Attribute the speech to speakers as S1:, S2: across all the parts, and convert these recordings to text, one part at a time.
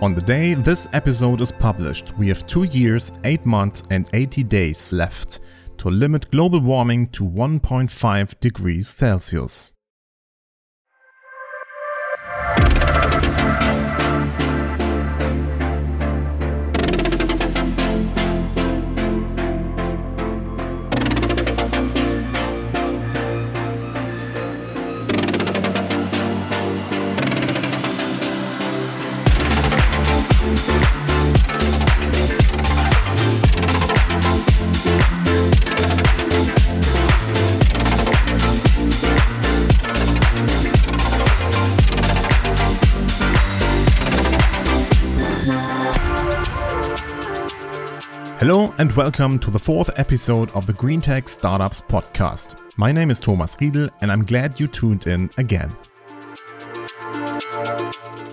S1: On the day this episode is published, we have 2 years, 8 months, and 80 days left to limit global warming to 1.5 degrees Celsius. And welcome to the fourth episode of the Green Tech Startups podcast. My name is Thomas Riedel and I'm glad you tuned in again.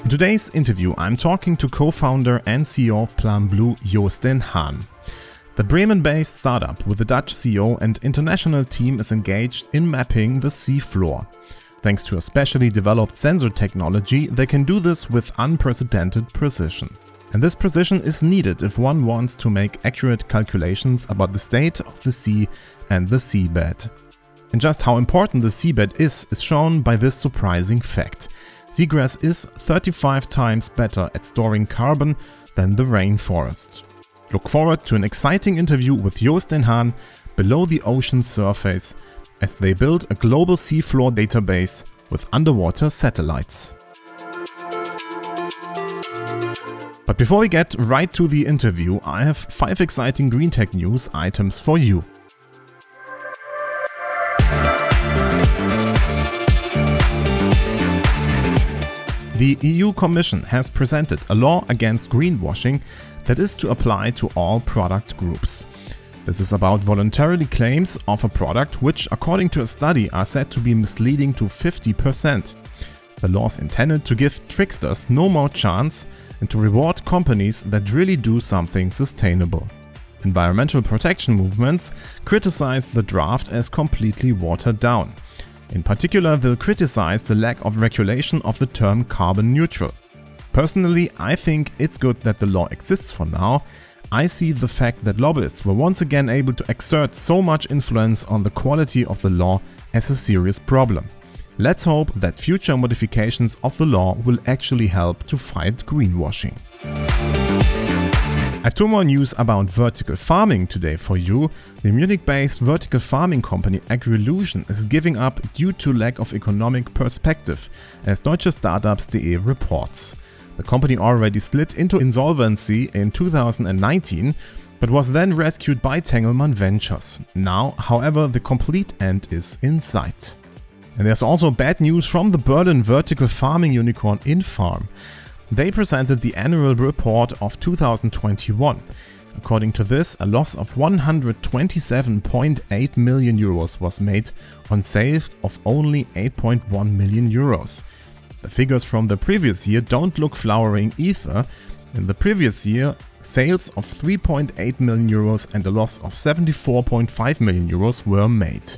S1: In today's interview, I'm talking to co founder and CEO of Plan Blue, Joost Haan. The Bremen based startup with a Dutch CEO and international team is engaged in mapping the seafloor. Thanks to a specially developed sensor technology, they can do this with unprecedented precision. And this precision is needed if one wants to make accurate calculations about the state of the sea and the seabed. And just how important the seabed is is shown by this surprising fact. Seagrass is 35 times better at storing carbon than the rainforest. Look forward to an exciting interview with Joost den Haan below the ocean's surface as they build a global seafloor database with underwater satellites. But before we get right to the interview, I have 5 exciting green tech news items for you. The EU Commission has presented a law against greenwashing that is to apply to all product groups. This is about voluntarily claims of a product which, according to a study, are said to be misleading to 50%. The law is intended to give tricksters no more chance and to reward companies that really do something sustainable. Environmental protection movements criticize the draft as completely watered down. In particular, they criticize the lack of regulation of the term carbon neutral. Personally, I think it's good that the law exists for now. I see the fact that lobbyists were once again able to exert so much influence on the quality of the law as a serious problem. Let's hope that future modifications of the law will actually help to fight greenwashing. I have two more news about vertical farming today for you. The Munich based vertical farming company Agrilution is giving up due to lack of economic perspective, as Deutsche Startups.de reports. The company already slid into insolvency in 2019 but was then rescued by Tengelmann Ventures. Now, however, the complete end is in sight. And there's also bad news from the Berlin vertical farming unicorn Infarm. They presented the annual report of 2021. According to this, a loss of 127.8 million euros was made on sales of only 8.1 million euros. The figures from the previous year don't look flowering either. In the previous year, sales of 3.8 million euros and a loss of 74.5 million euros were made.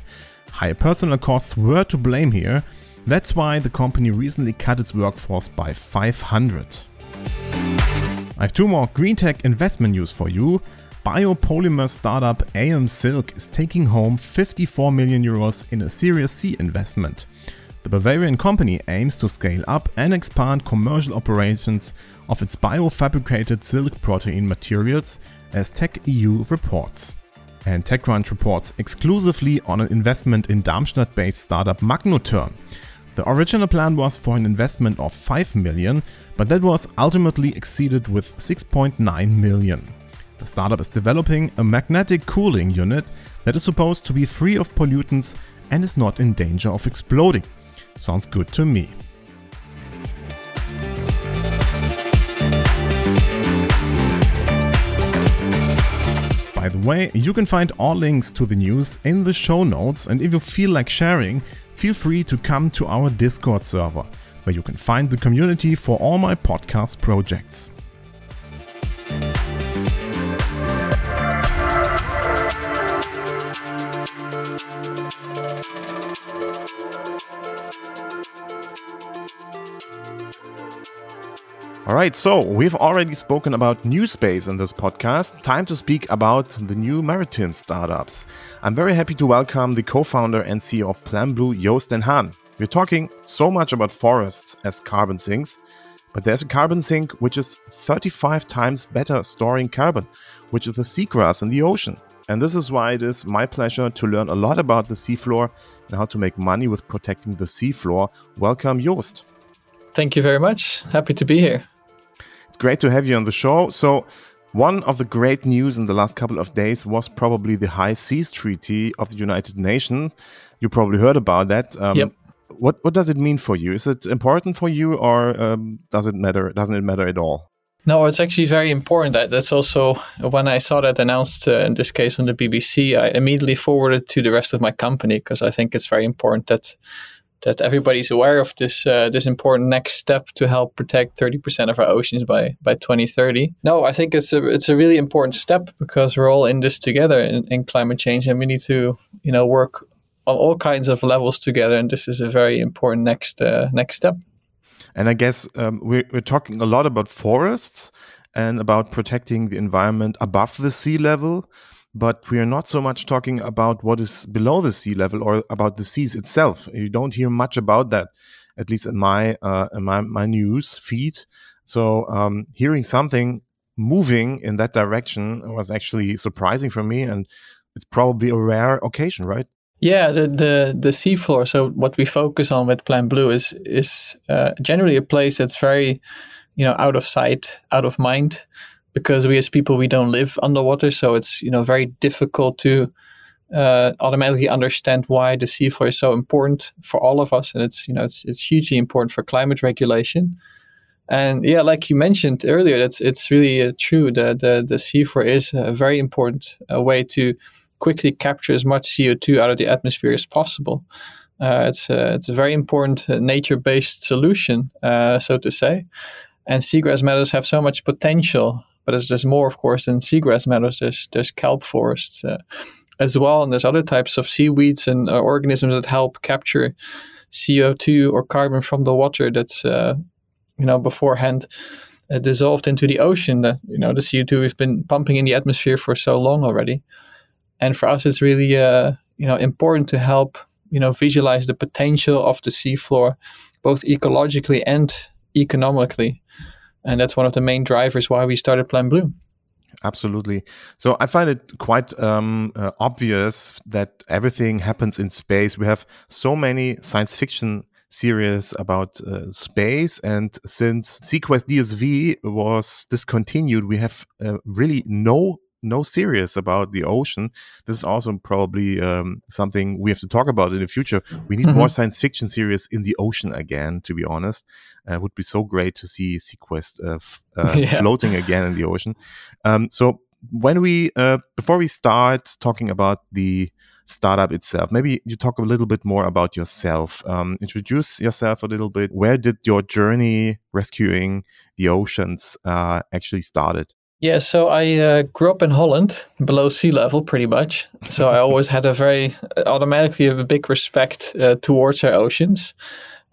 S1: High personal costs were to blame here. That's why the company recently cut its workforce by 500. I have two more green tech investment news for you. Biopolymer startup AMSilk is taking home 54 million euros in a Series C investment. The Bavarian company aims to scale up and expand commercial operations of its biofabricated silk protein materials, as Tech.eu reports and TechCrunch reports exclusively on an investment in Darmstadt based startup Magnotherm. The original plan was for an investment of 5 million, but that was ultimately exceeded with 6.9 million. The startup is developing a magnetic cooling unit that is supposed to be free of pollutants and is not in danger of exploding. Sounds good to me. By the way, you can find all links to the news in the show notes, and if you feel like sharing, feel free to come to our Discord server, where you can find the community for all my podcast projects. All right, so we've already spoken about new space in this podcast. Time to speak about the new maritime startups. I'm very happy to welcome the co founder and CEO of PlanBlue, Joost den Haan. We're talking so much about forests as carbon sinks, but there's a carbon sink which is 35 times better storing carbon, which is the seagrass in the ocean. And this is why it is my pleasure to learn a lot about the seafloor and how to make money with protecting the seafloor. Welcome, Joost.
S2: Thank you very much. Happy to be here.
S1: It's great to have you on the show. So, one of the great news in the last couple of days was probably the High Seas Treaty of the United Nations. You probably heard about that.
S2: Um, yep.
S1: What what does it mean for you? Is it important for you, or um, does it matter? Doesn't it matter at all?
S2: No, it's actually very important. That that's also when I saw that announced uh, in this case on the BBC, I immediately forwarded to the rest of my company because I think it's very important that that everybody's aware of this uh, this important next step to help protect 30% of our oceans by by 2030. No, I think it's a it's a really important step because we're all in this together in, in climate change, and we need to you know work on all kinds of levels together. And this is a very important next uh, next step.
S1: And I guess um, we're, we're talking a lot about forests and about protecting the environment above the sea level but we are not so much talking about what is below the sea level or about the seas itself. You don't hear much about that, at least in my uh, in my, my news feed. So um, hearing something moving in that direction was actually surprising for me, and it's probably a rare occasion, right?
S2: Yeah, the the the seafloor. So what we focus on with PlanBlue is is uh, generally a place that's very, you know, out of sight, out of mind because we as people we don't live underwater, so it's you know very difficult to uh, automatically understand why the seafloor is so important for all of us, and it's you know it's it's hugely important for climate regulation. And yeah, like you mentioned earlier, that's it's really uh, true. The the the seafloor is a very important uh, way to quickly capture as much CO two out of the atmosphere as possible. Uh, it's a, it's a very important uh, nature based solution, uh, so to say. And seagrass meadows have so much potential but there's, there's more, of course, than seagrass meadows. There's, there's kelp forests uh, as well. And there's other types of seaweeds and uh, organisms that help capture CO2 or carbon from the water that's, uh, you know, beforehand uh, dissolved into the ocean. That, you know, the CO2 has been pumping in the atmosphere for so long already. And for us, it's really, uh, you know, important to help, you know, visualize the potential of the seafloor, both ecologically and economically and that's one of the main drivers why we started Plan Blue.
S1: Absolutely. So I find it quite um, uh, obvious that everything happens in space. We have so many science fiction series about uh, space, and since SeaQuest DSV was discontinued, we have uh, really no no series about the ocean. This is also probably um, something we have to talk about in the future. We need mm-hmm. more science fiction series in the ocean again. To be honest, uh, it would be so great to see SeaQuest uh, f- uh, yeah. floating again in the ocean. Um, so when we uh, before we start talking about the startup itself, maybe you talk a little bit more about yourself. Um, introduce yourself a little bit. Where did your journey rescuing the oceans uh, actually started?
S2: Yeah, so I uh, grew up in Holland, below sea level, pretty much. So I always had a very automatically a big respect uh, towards our oceans,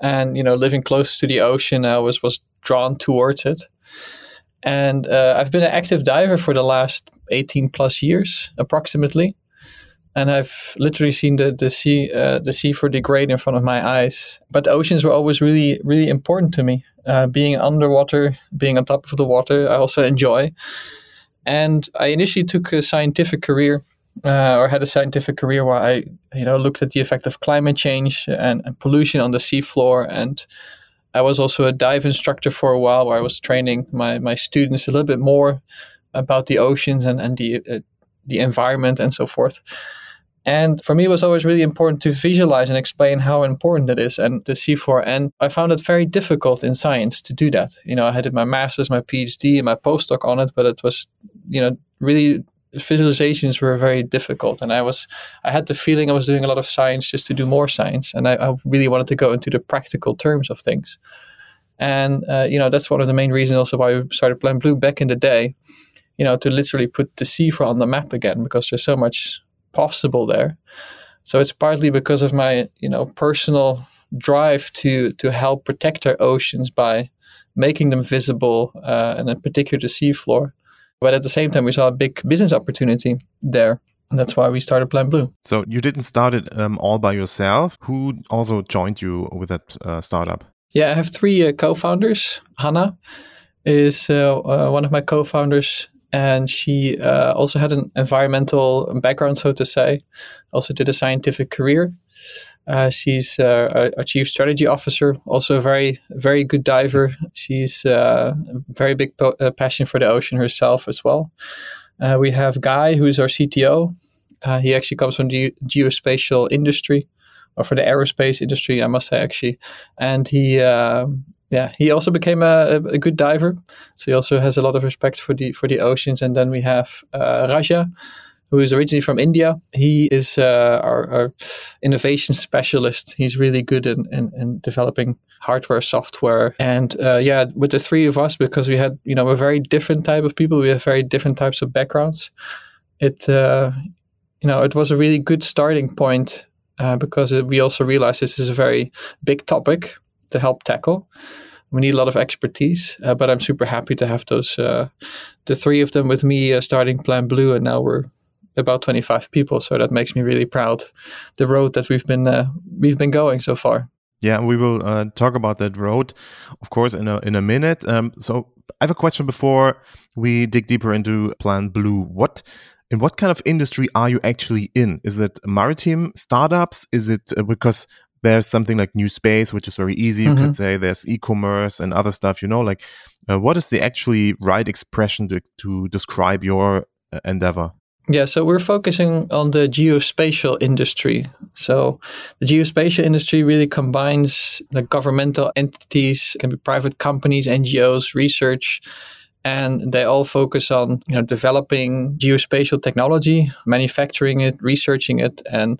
S2: and you know, living close to the ocean, I was was drawn towards it. And uh, I've been an active diver for the last eighteen plus years, approximately and I've literally seen the the sea uh, the seafloor degrade in front of my eyes. But oceans were always really really important to me. Uh, being underwater, being on top of the water, I also enjoy. And I initially took a scientific career, uh, or had a scientific career where I you know looked at the effect of climate change and, and pollution on the seafloor and. I was also a dive instructor for a while where I was training my, my students a little bit more about the oceans and, and the, uh, the environment and so forth. And for me, it was always really important to visualize and explain how important it is and the seafloor. And I found it very difficult in science to do that. You know, I had my master's, my PhD, and my postdoc on it, but it was, you know, really visualizations were very difficult. And I was, I had the feeling I was doing a lot of science just to do more science. And I, I really wanted to go into the practical terms of things. And, uh, you know, that's one of the main reasons also why we started Plan Blue back in the day, you know, to literally put the seafloor on the map again, because there's so much possible there. So it's partly because of my, you know, personal drive to to help protect our oceans by making them visible, uh, and in particular the seafloor. But at the same time, we saw a big business opportunity there. And that's why we started Plan Blue.
S1: So you didn't start it um, all by yourself. Who also joined you with that uh, startup?
S2: Yeah, I have three uh, co-founders. Hannah is uh, uh, one of my co-founders, and she uh, also had an environmental background, so to say. Also did a scientific career. Uh, she's uh, a, chief strategy officer, also a very, very good diver. She's uh, a very big po- uh, passion for the ocean herself as well. Uh, we have Guy, who's our CTO. He actually comes from the geospatial industry, or for the aerospace industry, I must say, actually. And he, yeah, he also became a, a, good diver. So he also has a lot of respect for the for the oceans. And then we have Raja, who is originally from India. He is uh, our, our, innovation specialist. He's really good in, in, in developing hardware, software, and uh, yeah, with the three of us, because we had you know a very different type of people, we have very different types of backgrounds. It uh, you know it was a really good starting point uh, because we also realized this is a very big topic to help tackle we need a lot of expertise. Uh, but I'm super happy to have those, uh, the three of them with me uh, starting Plan Blue, and now we're about 25 people. So that makes me really proud. The road that we've been uh, we've been going so far.
S1: Yeah, we will uh, talk about that road, of course, in a in a minute. Um, so I have a question before we dig deeper into Plan Blue. What in what kind of industry are you actually in? Is it maritime startups? Is it uh, because there's something like new space, which is very easy. You mm -hmm. could say there's e-commerce and other stuff. You know, like uh, what is the actually right expression to, to describe your uh, endeavor?
S2: Yeah, so we're focusing on the geospatial industry. So the geospatial industry really combines the governmental entities, can be private companies, NGOs, research, and they all focus on you know developing geospatial technology, manufacturing it, researching it, and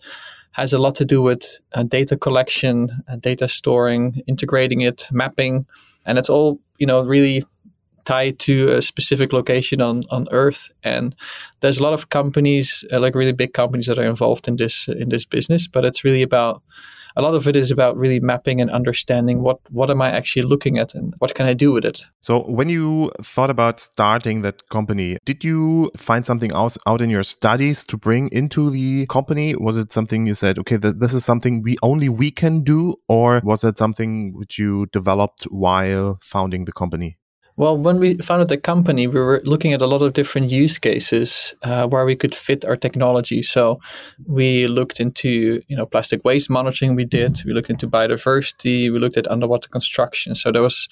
S2: has a lot to do with uh, data collection, uh, data storing, integrating it, mapping, and it's all you know really tied to a specific location on on Earth. And there's a lot of companies, uh, like really big companies, that are involved in this in this business. But it's really about a lot of it is about really mapping and understanding what what am I actually looking at and what can I do with it.
S1: So when you thought about starting that company, did you find something else out in your studies to bring into the company? Was it something you said, okay, th this is something we only we can do, or was that something which you developed while founding the company?
S2: Well, when we founded the company, we were looking at a lot of different use cases uh, where we could fit our technology. So we looked into, you know, plastic waste monitoring. We did. We looked into biodiversity. We looked at underwater construction. So there was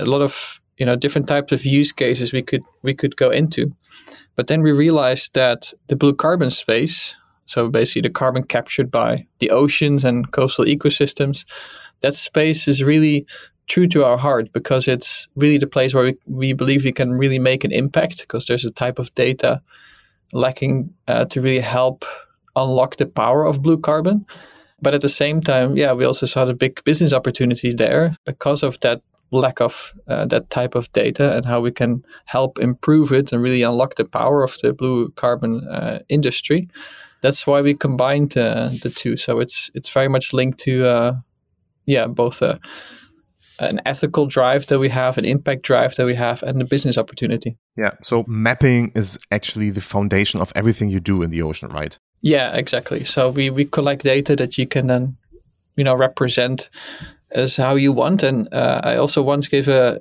S2: a lot of, you know, different types of use cases we could we could go into. But then we realized that the blue carbon space, so basically the carbon captured by the oceans and coastal ecosystems, that space is really true to our heart because it's really the place where we, we believe we can really make an impact because there's a type of data lacking uh, to really help unlock the power of blue carbon. But at the same time, yeah, we also saw the big business opportunity there because of that lack of uh, that type of data and how we can help improve it and really unlock the power of the blue carbon uh, industry. That's why we combined uh, the two. So it's it's very much linked to uh, yeah both uh, an ethical drive that we have, an impact drive that we have, and the business opportunity.
S1: Yeah. So mapping is actually the foundation of everything you do in the ocean, right?
S2: Yeah, exactly. So we, we collect data that you can then, you know, represent as how you want. And uh, I also once gave a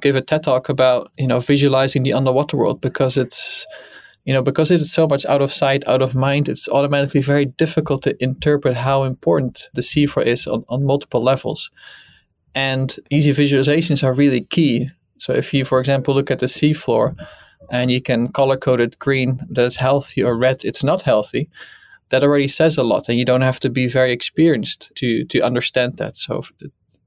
S2: gave a TED talk about you know visualizing the underwater world because it's you know because it is so much out of sight, out of mind. It's automatically very difficult to interpret how important the sea seafloor is on, on multiple levels. And easy visualizations are really key. So if you, for example, look at the seafloor and you can color code it green, that's healthy, or red, it's not healthy, that already says a lot. And you don't have to be very experienced to, to understand that. So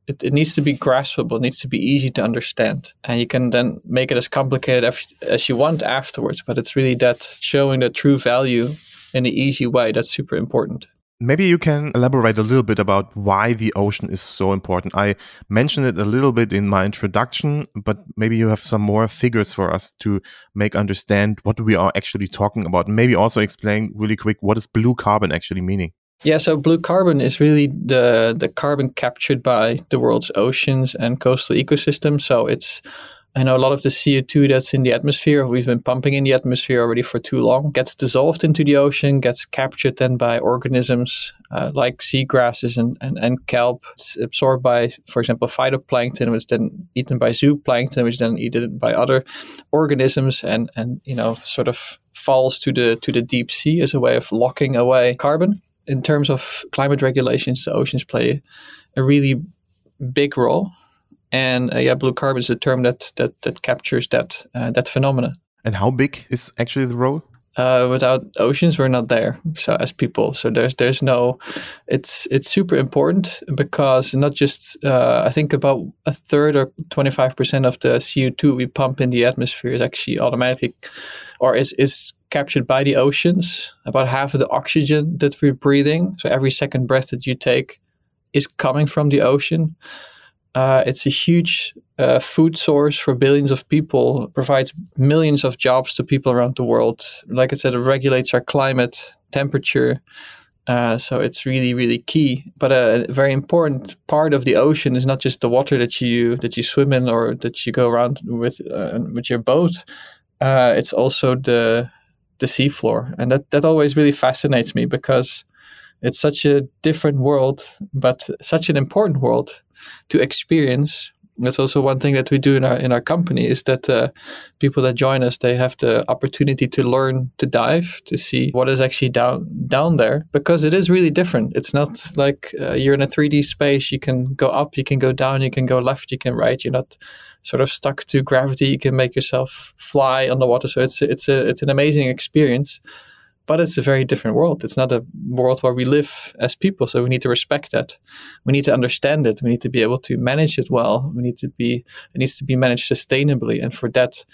S2: it, it needs to be graspable, it needs to be easy to understand. And you can then make it as complicated as, as you want afterwards. But it's really that showing the true value in an easy way that's super important.
S1: Maybe you can elaborate a little bit about why the ocean is so important. I mentioned it a little bit in my introduction, but maybe you have some more figures for us to make understand what we are actually talking about. Maybe also explain really quick what is blue carbon actually meaning.
S2: Yeah, so blue carbon is really the the carbon captured by the world's oceans and coastal ecosystems. So it's I know a lot of the CO2 that's in the atmosphere, we've been pumping in the atmosphere already for too long, gets dissolved into the ocean, gets captured then by organisms uh, like seagrasses and, and, and kelp. It's absorbed by, for example, phytoplankton, which then eaten by zooplankton, which then eaten by other organisms and, and you know, sort of falls to the to the deep sea as a way of locking away carbon. In terms of climate regulations, the oceans play a really big role and uh, yeah, blue carbon is a term that that that captures that uh, that phenomena.
S1: And how big is actually the role?
S2: Uh, without oceans, we're not there. So as people, so there's there's no, it's it's super important because not just uh, I think about a third or twenty five percent of the CO two we pump in the atmosphere is actually automatically, or is is captured by the oceans. About half of the oxygen that we're breathing, so every second breath that you take, is coming from the ocean. Uh, it's a huge uh, food source for billions of people, provides millions of jobs to people around the world. Like I said, it regulates our climate, temperature. Uh, so it's really, really key. But a very important part of the ocean is not just the water that you that you swim in or that you go around with uh, with your boat. Uh, it's also the the seafloor, and that that always really fascinates me because it's such a different world, but such an important world to experience. That's also one thing that we do in our in our company is that uh, people that join us they have the opportunity to learn to dive to see what is actually down down there because it is really different. It's not like uh, you're in a 3d space you can go up you can go down you can go left you can right. You're not sort of stuck to gravity. You can make yourself fly on the water. So it's it's a it's an amazing experience but it's a very different world. It's not a world where we live as people. So we need to respect that. We need to understand it. We need to be able to manage it well. We need to be, it needs to be managed sustainably. And for that,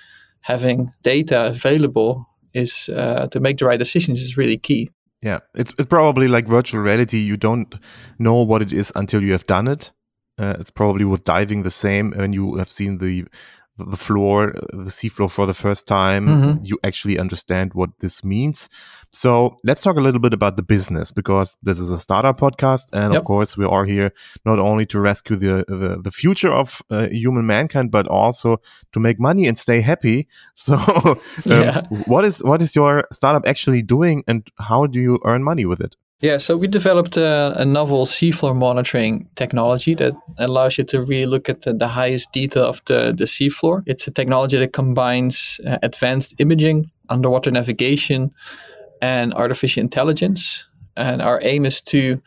S2: having data available is uh, to make the right decisions is really key.
S1: Yeah, it's, it's probably like virtual reality. You don't know what it is until you have done it. Uh, it's probably with diving the same when you have seen the the floor, the seafloor for the first time, mm-hmm. you actually understand what this means. So let's talk a little bit about the business because this is a startup podcast, and yep. of course we are here not only to rescue the the, the future of uh, human mankind, but also to make money and stay happy. So, um, yeah. what is what is your startup actually doing, and how do you earn money with it?
S2: Yeah, so we developed a, a, novel seafloor monitoring technology that allows you to really look at the, the highest detail of the, the seafloor. It's a technology that combines uh, advanced imaging, underwater navigation, and artificial intelligence. And our aim is to,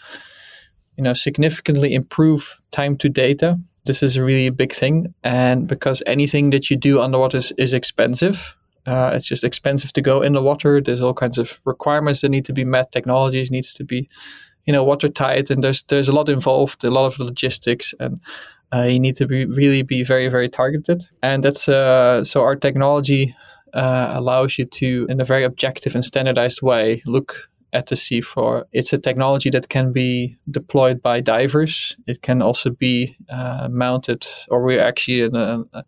S2: you know, significantly improve time to data. This is really a big thing, and because anything that you do underwater is, is expensive, uh, it's just expensive to go in the water. There's all kinds of requirements that need to be met. Technologies needs to be, you know, watertight, and there's there's a lot involved, a lot of logistics, and uh, you need to be really be very very targeted. And that's uh, so our technology uh, allows you to, in a very objective and standardized way, look at the seafloor. It's a technology that can be deployed by divers. It can also be uh, mounted, or we're actually in a, a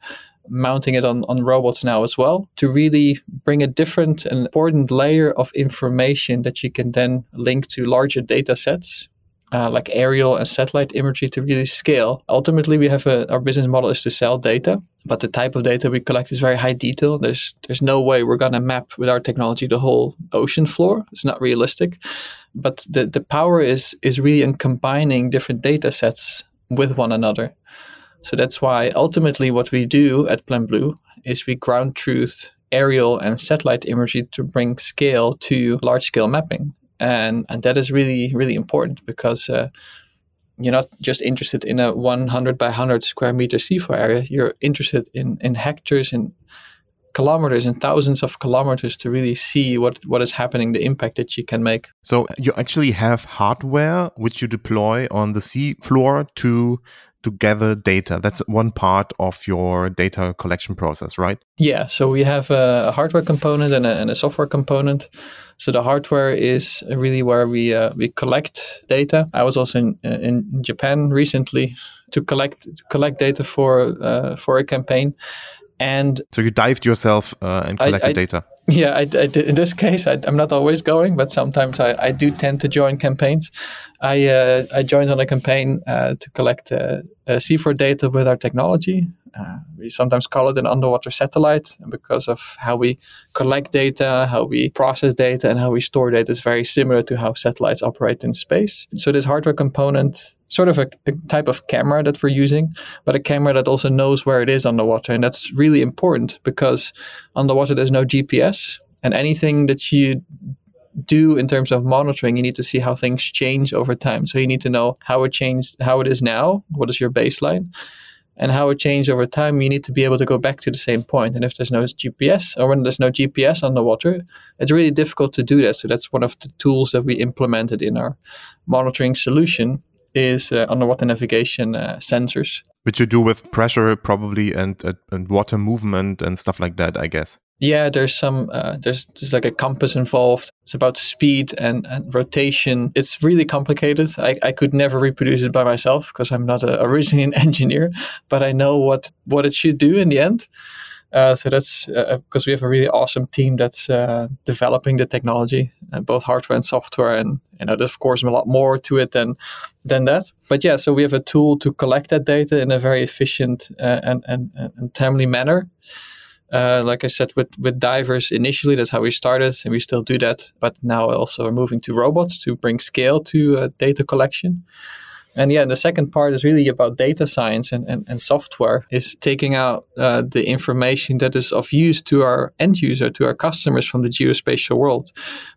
S2: mounting it on, on robots now as well to really bring a different and important layer of information that you can then link to larger data sets. Uh, like aerial and satellite imagery to really scale. Ultimately, we have a, our business model is to sell data, but the type of data we collect is very high detail. There's there's no way we're gonna map with our technology the whole ocean floor. It's not realistic. But the, the power is is really in combining different data sets with one another. So that's why ultimately what we do at Plan Blue is we ground truth aerial and satellite imagery to bring scale to large scale mapping. And, and that is really, really important because uh, you're not just interested in a 100 by 100 square meter seafloor area. You're interested in, in hectares and kilometers and thousands of kilometers to really see what, what is happening, the impact that you can make.
S1: So you actually have hardware which you deploy on the sea floor to to gather data. That's one part of your data collection process, right?
S2: Yeah. So we have a hardware component and a, and a software component. So the hardware is really where we uh, we collect data. I was also in in Japan recently to collect collect data for uh, for a campaign, and
S1: so you dived yourself uh, and collected
S2: I, I,
S1: data.
S2: Yeah, I, I, in this case, I, am not always going, but sometimes I, I do tend to join campaigns. I uh, I joined on a campaign uh, to collect uh, seafloor data with our technology. Uh, we sometimes call it an underwater satellite because of how we collect data, how we process data, and how we store data is very similar to how satellites operate in space. So this hardware component, sort of a, a type of camera that we're using, but a camera that also knows where it is underwater, and that's really important because underwater there's no GPS, and anything that you do in terms of monitoring, you need to see how things change over time. So you need to know how it changed, how it is now, what is your baseline, and how it changed over time, you need to be able to go back to the same point. And if there's no GPS or when there's no GPS on the water, it's really difficult to do that. So that's one of the tools that we implemented in our monitoring solution is uh, underwater navigation uh, sensors.
S1: Which you do with pressure probably and, and water movement and stuff like that, I guess.
S2: Yeah, there's some uh, there's there's like a compass involved. It's about speed and, and rotation. It's really complicated. I, I could never reproduce it by myself because I'm not a, originally an engineer, but I know what what it should do in the end. Uh, so that's because uh, we have a really awesome team that's uh, developing the technology, uh, both hardware and software, and you know, there's of course a lot more to it than than that. But yeah, so we have a tool to collect that data in a very efficient uh, and, and and timely manner. Uh, like I said, with, with divers initially, that's how we started, and we still do that. But now also we're moving to robots to bring scale to uh, data collection. And yeah, the second part is really about data science and, and, and software, is taking out uh, the information that is of use to our end user, to our customers from the geospatial world.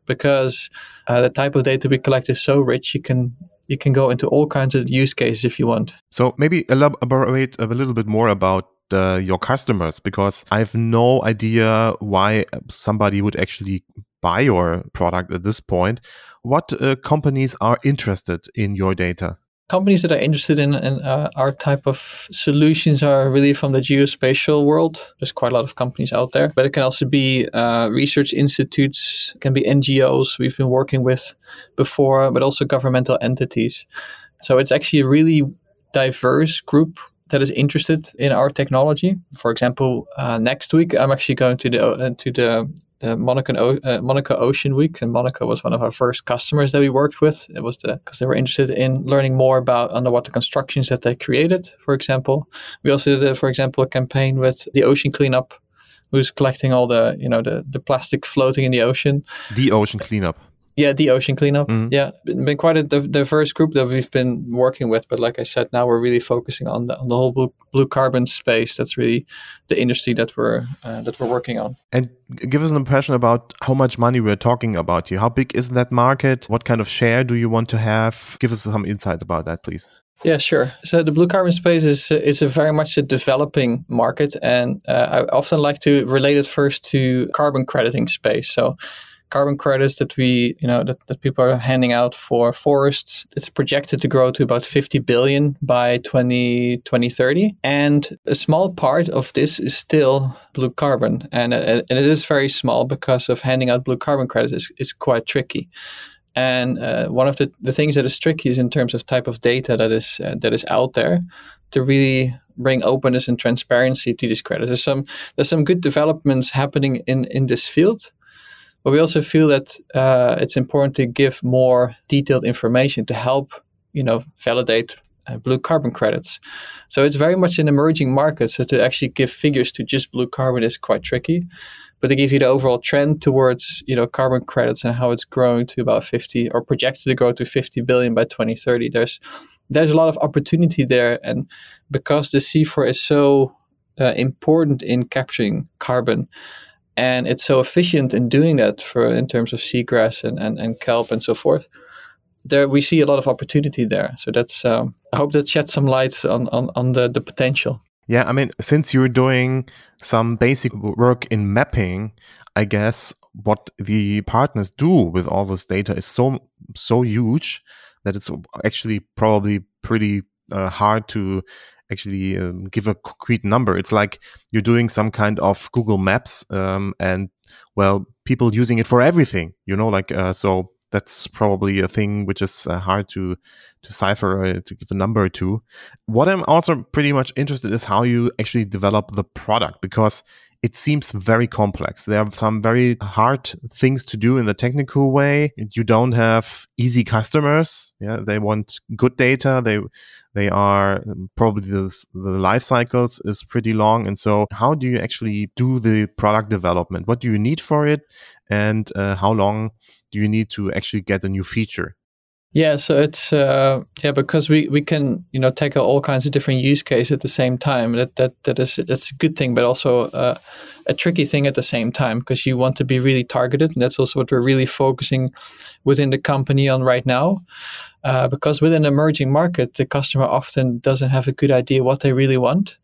S2: Because uh, the type of data we collect is so rich, you can you can go into all kinds of use cases if you want.
S1: So maybe elaborate a little bit more about uh, your customers because I have no idea why somebody would actually buy your product at this point. What uh, companies are interested in your data?
S2: Companies that are interested in, in uh, our type of solutions are really from the geospatial world. There's quite a lot of companies out there, but it can also be uh, research institutes, can be NGOs we've been working with before, but also governmental entities. So it's actually a really diverse group that is interested in our technology. For example, uh, next week I'm actually going to the uh, to the the Monaco, uh, Monaco Ocean Week, and Monaco was one of our first customers that we worked with. It was the because they were interested in learning more about underwater constructions that they created. For example, we also did, for example, a campaign with the Ocean Cleanup, who's collecting all the you know the the plastic floating in the ocean.
S1: The Ocean Cleanup.
S2: Yeah, the ocean cleanup. Mm-hmm. Yeah, been quite a diverse group that we've been working with. But like I said, now we're really focusing on the on the whole blue, blue carbon space. That's really the industry that we're uh, that we're working on.
S1: And give us an impression about how much money we're talking about here. How big is that market? What kind of share do you want to have? Give us some insights about that, please.
S2: Yeah, sure. So the blue carbon space is is a very much a developing market, and uh, I often like to relate it first to carbon crediting space. So carbon credits that we, you know, that, that people are handing out for forests. It's projected to grow to about 50 billion by 20, 2030. And a small part of this is still blue carbon. And, uh, and it is very small because of handing out blue carbon credits is, is quite tricky. And uh, one of the, the things that is tricky is in terms of type of data that is uh, that is out there to really bring openness and transparency to these credits. There's some there's some good developments happening in in this field, but we also feel that uh, it's important to give more detailed information to help, you know, validate uh, blue carbon credits. So it's very much an emerging market. So to actually give figures to just blue carbon is quite tricky. But to give you the overall trend towards, you know, carbon credits and how it's growing to about 50 or projected to grow to 50 billion by 2030, there's there's a lot of opportunity there. And because the seafloor is so uh, important in capturing carbon, and it's so efficient in doing that for in terms of seagrass and, and, and kelp and so forth. There we see a lot of opportunity there. So that's um, i hope that sheds some light on, on, on the, the potential.
S1: Yeah i mean since you're doing some basic work in mapping i guess what the partners do with all this data is so so huge that it's actually probably pretty uh, hard to actually um, give a concrete number. It's like you're doing some kind of Google Maps, um, and well, people using it for everything. You know, like uh, so. That's probably a thing which is uh, hard to to cipher uh, to give a number to. What I'm also pretty much interested is how you actually develop the product because it seems very complex. There are some very hard things to do in the technical way. You don't have easy customers. Yeah, they want good data. They they are probably the, the life cycles is pretty long. And so, how do you actually do the product development? What do you need for it, and uh, how long do you need to actually get a new feature?
S2: Yeah, so it's uh, yeah because we, we can you know tackle all kinds of different use cases at the same time. That that that is that's a good thing, but also uh, a tricky thing at the same time because you want to be really targeted, and that's also what we're really focusing within the company on right now. Uh, because within an emerging market, the customer often doesn't have a good idea what they really want.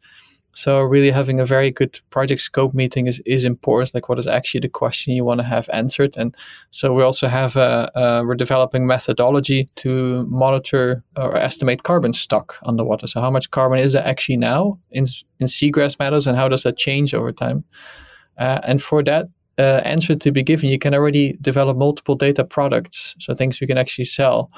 S2: So really having a very good project scope meeting is, is important. Like what is actually the question you want to have answered. And so we also have a, a, we're developing methodology to monitor or estimate carbon stock underwater. So how much carbon is there actually now in, in seagrass meadows and how does that change over time? Uh, and for that uh, answer to be given, you can already develop multiple data products. So things we can actually sell.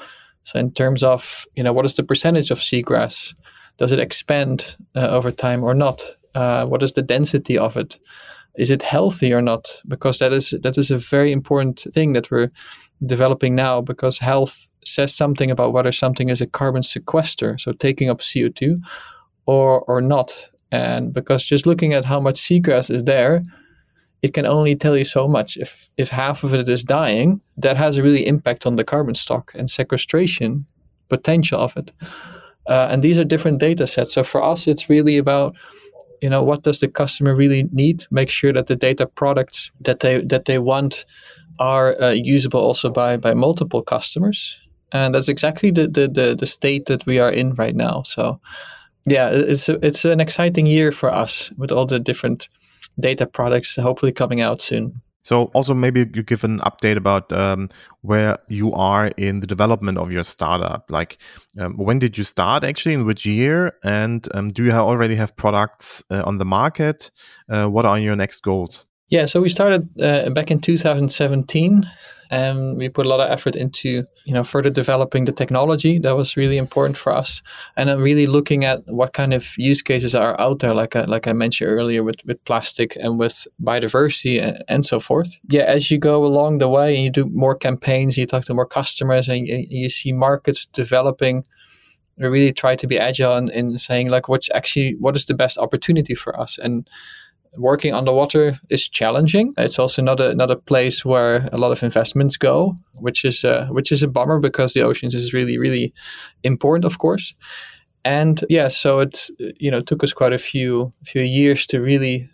S2: So in terms of, you know, what is the percentage of seagrass? Does it expand uh, over time or not? Uh, what is the density of it? Is it healthy or not? Because that is that is a very important thing that we're developing now. Because health says something about whether something is a carbon sequester, so taking up CO two, or or not. And because just looking at how much seagrass is there, it can only tell you so much. If if half of it is dying, that has a really impact on the carbon stock and sequestration potential of it. Uh, and these are different data sets. So for us, it's really about you know what does the customer really need? Make sure that the data products that they that they want are uh, usable also by by multiple customers. And that's exactly the, the the the state that we are in right now. So yeah it's a, it's an exciting year for us with all the different data products hopefully coming out soon
S1: so also maybe you give an update about um, where you are in the development of your startup. Like um, when did you start actually, in which year, and um, do you already have products uh, on the market? Uh, what are your next goals?
S2: Yeah, so we started uh, back in 2017 and we put a lot of effort into you know further developing the technology that was really important for us and then really looking at what kind of use cases are out there like I, like I mentioned earlier with, with plastic and with biodiversity and, and so forth. Yeah as you go along the way and you do more campaigns you talk to more customers and you, you see markets developing we really try to be agile in, in saying like what's actually what is the best opportunity for us? And working underwater is challenging. It's also not a not a place where a lot of investments go, which is uh, which is a bummer because the oceans is really really important, of course. And yeah, so it you know took us quite a few few years to really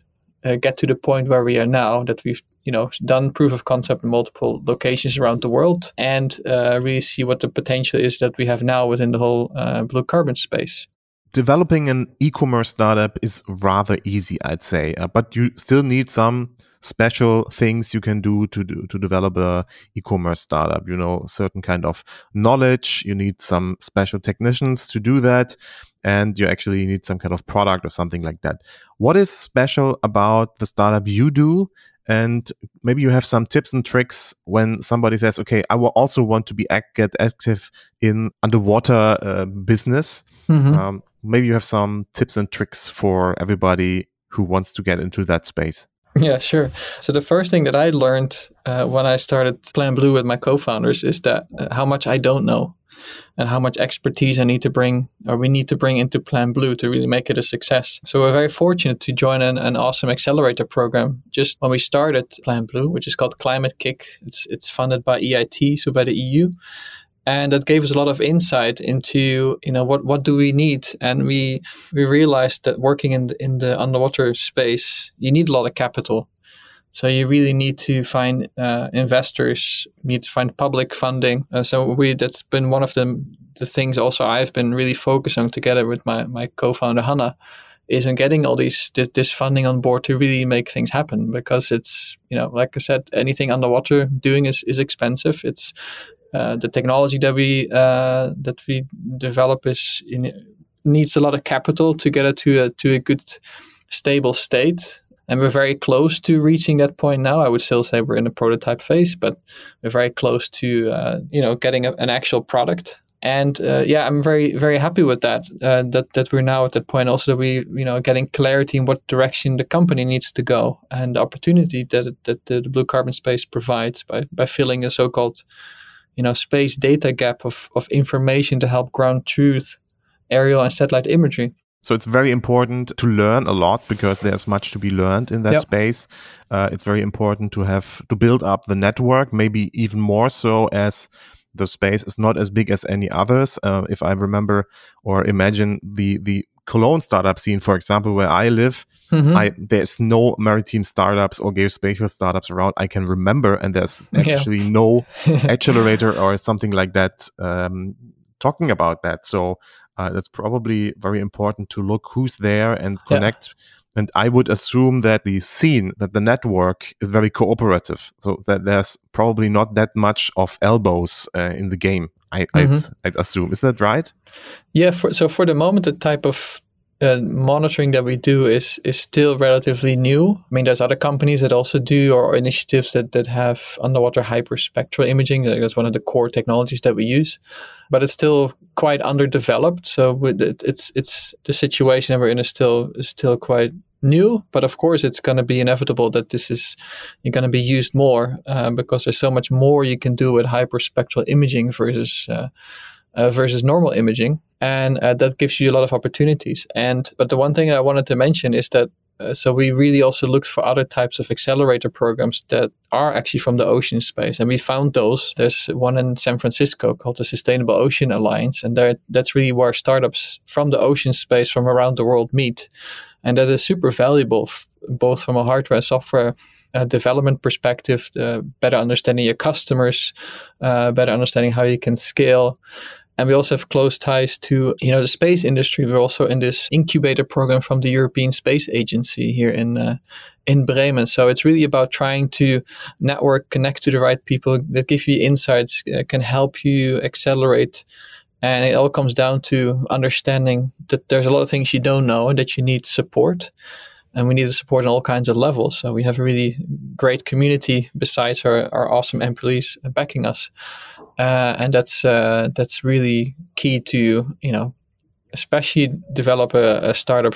S2: uh, get to the point where we are now that we've you know done proof of concept in multiple locations around the world and uh, really see what the potential is that we have now within the whole uh, blue carbon space
S1: developing an e-commerce startup is rather easy, I'd say, uh, but you still need some special things you can do to do, to develop a e-commerce startup. You know, certain kind of knowledge. You need some special technicians to do that, and you actually need some kind of product or something like that. What is special about the startup you do? And maybe you have some tips and tricks when somebody says, "Okay, I will also want to be act- get active in underwater uh, business." Mm-hmm. Um, maybe you have some tips and tricks for everybody who wants to get into that space.
S2: Yeah, sure. So the first thing that I learned uh, when I started Plan Blue with my co-founders is that uh, how much I don't know and how much expertise I need to bring or we need to bring into Plan Blue to really make it a success. So we're very fortunate to join an, an awesome accelerator program just when we started Plan Blue, which is called Climate-KIC. It's it's funded by EIT, so by the EU and that gave us a lot of insight into you know what what do we need? And we we realized that working in the, in the underwater space you need a lot of capital. So you really need to find uh, investors. You need to find public funding. Uh, so we that's been one of the the things also I've been really focused on together with my my co-founder Hannah is on getting all these this, this funding on board to really make things happen. Because it's you know like I said anything underwater doing is is expensive. It's the technology that we uh, that we develop is in, needs a lot of capital to get it to a to a good stable state and we're very close to reaching that point now. I would still say we're in the prototype phase, but we're very close to uh, you know getting a, an actual product and yeah, I'm very very happy with that. That that we're now at that point also that we you know getting clarity in what direction the company needs to go and the opportunity that that the, the blue carbon space provides by by filling a so-called you know space data gap of of information to help ground truth aerial and satellite imagery.
S1: So it's very important to learn a lot because there's much to be learned in that yep. space. Uh, it's very important to have to build up the network, maybe even more so as the space is not as big as any others. Uh, if I remember or imagine the the Cologne startup scene, for example, where I live, mm-hmm. I there's no maritime startups or geospatial startups around I can remember, and there's actually yeah. no accelerator or something like that um, talking about that. So uh, that's probably very important to look who's there and connect. Yeah. And I would assume that the scene, that the network is very cooperative, so that there's probably not that much of elbows uh, in the game. I, mm-hmm. I'd, I'd, assume. Is that right?
S2: Yeah. For, so for the moment, the type of uh, monitoring that we do is is still relatively new. I mean, there's other companies that also do or initiatives that that have underwater hyperspectral imaging. That's one of the core technologies that we use, but it's still quite underdeveloped. So it, it's it's the situation that we're in is still is still quite new. But of course, it's going to be inevitable that this is going to be used more uh, because there's so much more you can do with hyperspectral imaging versus. Uh, uh, versus normal imaging, and uh, that gives you a lot of opportunities. And but the one thing I wanted to mention is that uh, so we really also looked for other types of accelerator programs that are actually from the ocean space, and we found those. There's one in San Francisco called the Sustainable Ocean Alliance, and that's really where startups from the ocean space from around the world meet, and that is super valuable, f- both from a hardware and software uh, development perspective, uh, better understanding your customers, uh, better understanding how you can scale, and we also have close ties to you know the space industry. We're also in this incubator program from the European Space Agency here in uh, in Bremen. So it's really about trying to network, connect to the right people that give you insights, uh, can help you accelerate. And it all comes down to understanding that there's a lot of things you don't know and that you need support and we need the support on all kinds of levels. So we have a really great community besides our, our awesome employees backing us, uh, and that's uh, that's really key to you know, especially develop a, a startup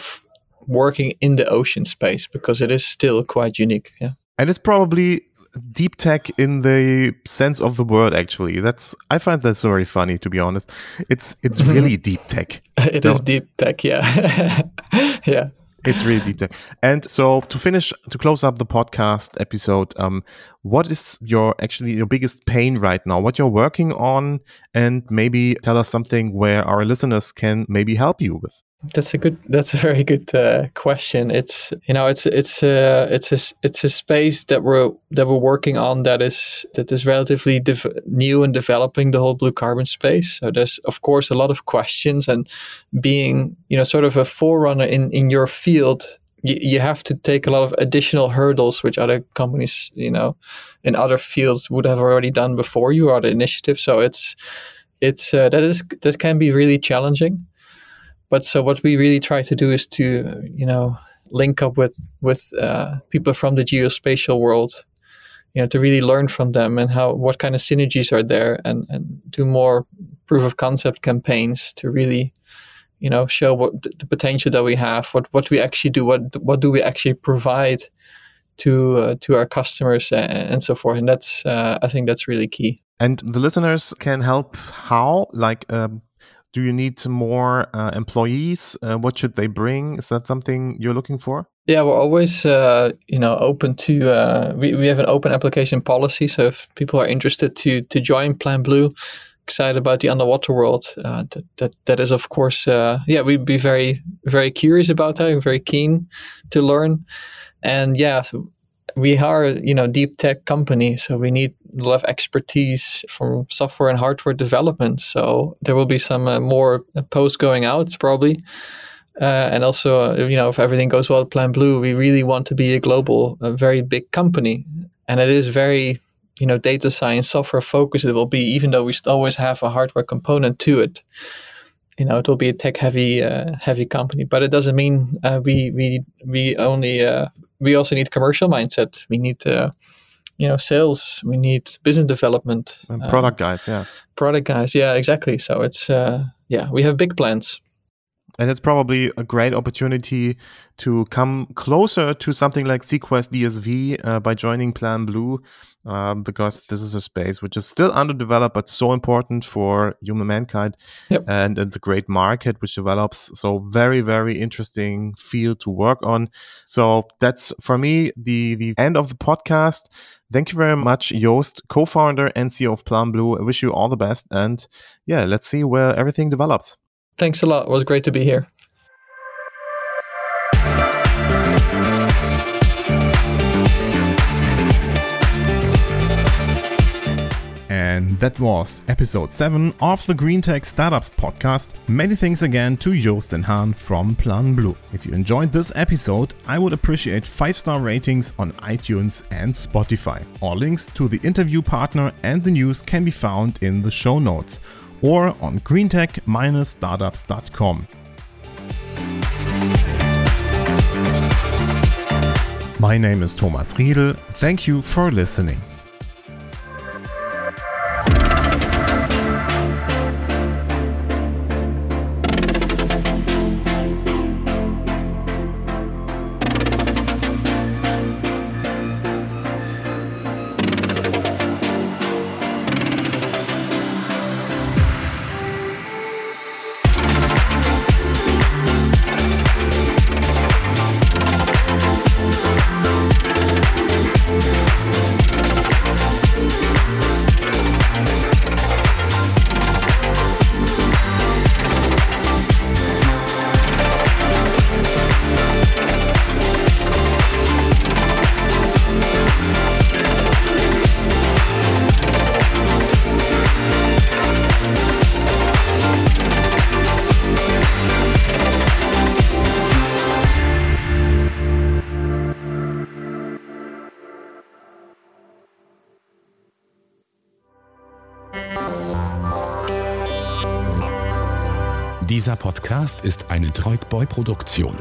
S2: working in the ocean space because it is still quite unique. Yeah,
S1: and it's probably deep tech in the sense of the word actually that's i find that very funny to be honest it's it's really deep tech
S2: It no? is deep tech yeah yeah
S1: it's really deep tech. And so to finish, to close up the podcast episode, um, what is your actually your biggest pain right now? What you're working on, and maybe tell us something where our listeners can maybe help you with.
S2: That's a good. That's a very good uh, question. It's you know it's it's a it's a it's a space that we're that we're working on that is that is relatively new and developing the whole blue carbon space. So there's of course a lot of questions and being you know sort of a forerunner in in your field. You, you have to take a lot of additional hurdles which other companies you know in other fields would have already done before you or the initiative. So it's it's uh, that is that can be really challenging but so what we really try to do is to you know link up with with uh, people from the geospatial world you know to really learn from them and how what kind of synergies are there and and do more proof of concept campaigns to really you know show what the potential that we have what what we actually do what what do we actually provide to uh, to our customers and, and, so forth. And that's uh, i think that's really key.
S1: And the listeners can help how like um, do you need more uh, employees? Uh, what should they bring? Is that something you're looking for?
S2: Yeah, we're always uh, you know open to. Uh, we we have an open application policy, so if people are interested to to join Planblue, excited about the underwater world, uh, that that that is of course uh, yeah we'd be very very curious about that, and very keen to learn, and yeah. So we are you know deep tech company so we need a lot of expertise from software and hardware development. So there will be some uh, more posts going out probably. Uh, and also uh, you know if everything goes well at Planblue we really want to be a global a very big company. And it is very you know data science software focused it will be even though we always have a hardware component to it you know it will be a tech heavy uh, heavy company but it doesn't mean uh, we we we only uh, we also need commercial mindset. We need to you know sales. We need business development
S1: and product um, guys yeah.
S2: product guys yeah exactly. So it's uh, yeah we have big plans.
S1: And it's probably a great opportunity to come closer to something like SeaQuest DSV uh, by joining Planblue um, because this is a space which is still underdeveloped but so important for human mankind. Yep. and it's a great market which develops so very very interesting field to work on. So that's for me the the end of the podcast. Thank you very much Joost co-founder and ceo of Planblue. I wish you all the best and yeah let's see where everything develops.
S2: Thanks a lot. It was great to be here
S1: That was episode 7 of the Green Tech Startups podcast. Many thanks again to Joost den Haan from Planblue. If you enjoyed this episode, I would appreciate 5 star ratings on iTunes and Spotify. All links to the interview partner and the news can be found in the show notes or on greentech-startups.com. My name is Thomas Riedel. Thank you for listening.
S3: Dieser Podcast ist eine Droidboy-Produktion.